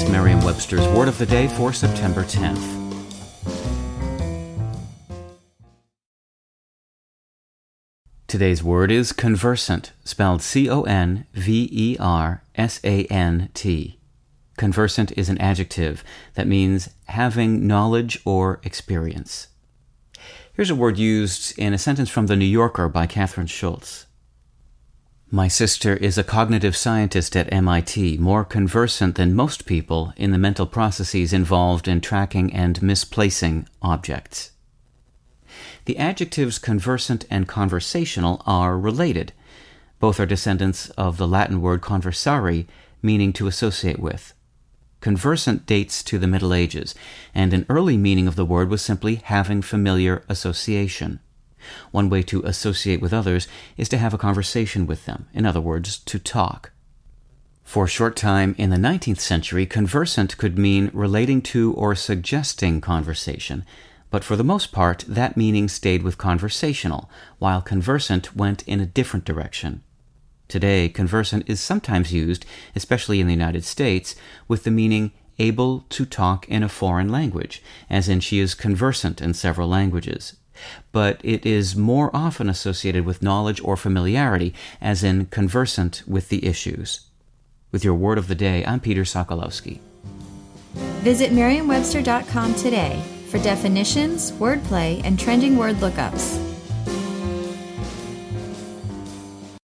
It's Merriam Webster's Word of the Day for September 10th. Today's word is conversant, spelled C O N V E R S A N T. Conversant is an adjective that means having knowledge or experience. Here's a word used in a sentence from The New Yorker by Kathryn Schulz. My sister is a cognitive scientist at MIT, more conversant than most people in the mental processes involved in tracking and misplacing objects. The adjectives conversant and conversational are related. Both are descendants of the Latin word conversari, meaning to associate with. Conversant dates to the Middle Ages, and an early meaning of the word was simply having familiar association. One way to associate with others is to have a conversation with them, in other words, to talk. For a short time in the 19th century, conversant could mean relating to or suggesting conversation, but for the most part, that meaning stayed with conversational, while conversant went in a different direction. Today, conversant is sometimes used, especially in the United States, with the meaning able to talk in a foreign language, as in she is conversant in several languages but it is more often associated with knowledge or familiarity, as in conversant with the issues. With your word of the day, I'm Peter Sokolowski. Visit Merriam-Webster.com today for definitions, wordplay, and trending word lookups.